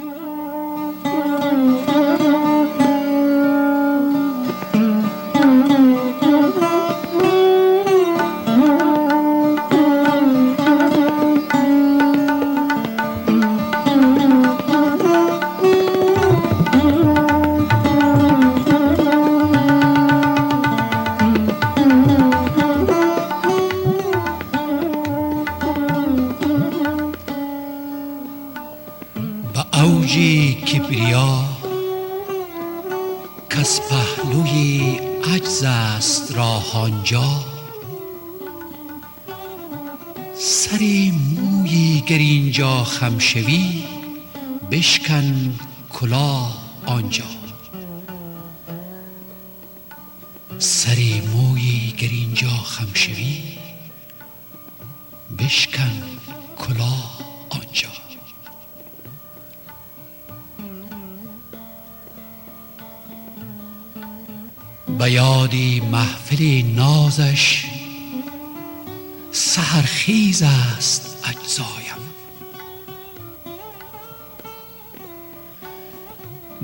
به اوج کبریا کز پهلوی عجز است راه آنجا. سر مویی گر اینجا خم شوی بشکن کلاه آنجا. سر مویی گر اینجا خم شوی بشکن کلاه آنجا. به یادی محفل نازش سحرخیز است اجزایم.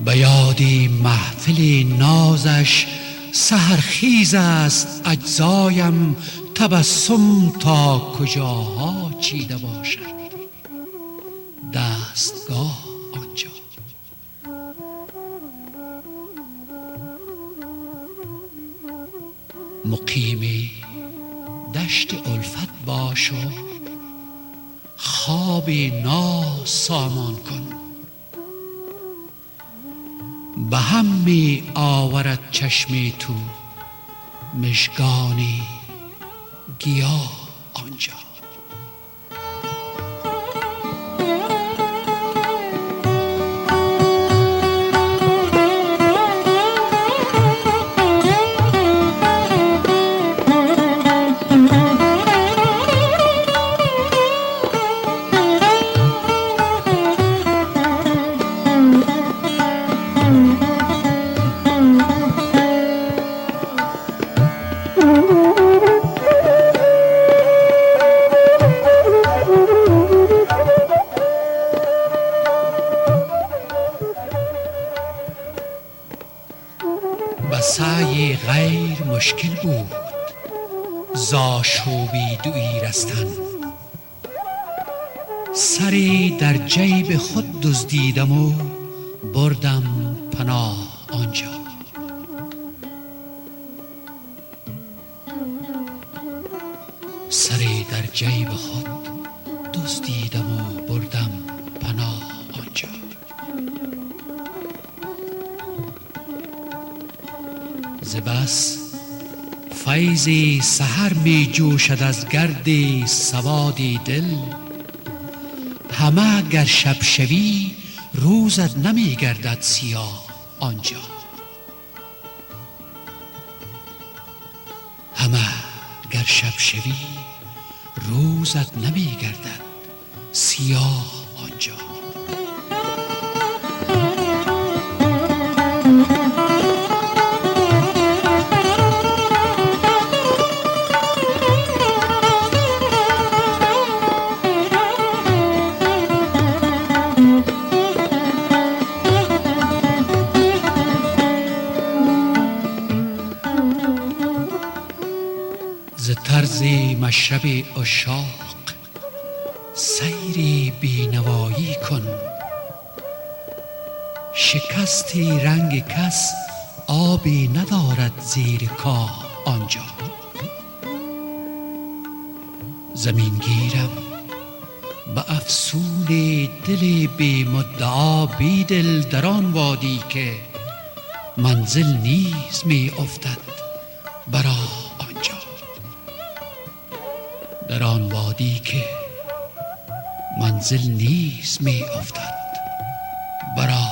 به یادی محفل نازش سحرخیز است اجزایم تبسم تا کجاها چیده باشد؟ دستگاه مقیم دشت الفت باش و خواب ناز سامان کن. به هم می آورد چشم تو مژگان گیاه آنجا. غیر مشکل بود. زاشوبی دوی رستن. سری در جیب خود دزدیدم و بردم پناه آنجا. سری در جیب خود دزدیدم و بردم پناه آنجا. ز بس فیضی سحر می جوشد از گرد سوادی دل. همه گر شب شوی روزت نمی گردد سیاه آنجا. همه گر شب شوی روزت نمی گردد سیاه آنجا. ز طرز مشرب عشاق سیری بینوایی کن. شکستی رنگ کس آبی ندارد زیر کاه آنجا. زمین گیرم به افسون دل بی مدعا بیدل در آن وادی که منزل نیز می افتد برا آنجا در آن وادی که منزل نیز می افتد. برا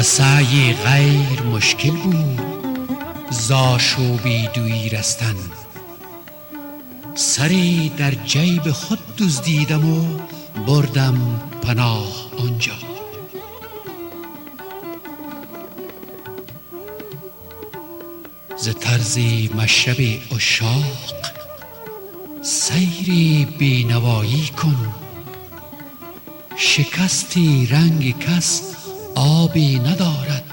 و سعی غیر مشکل بود زاشوبی دوی رستن. سری در جیب خود دزدیدم و بردم پناه آنجا. ز طرز مشرب عشاق سیری بینوایی کن. شکستی رنگ کس آبی ندارد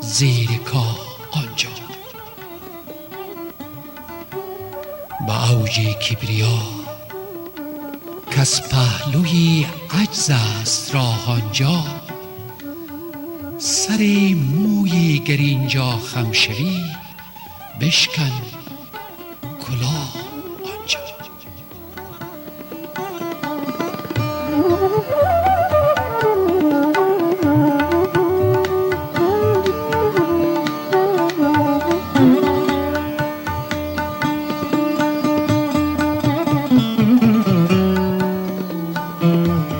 زیر کاه آنجا. به اوج کبریا کس پهلوی عجز است راه آنجا. سر مویی گر اینجا خم شوی بشکن کلاه. you.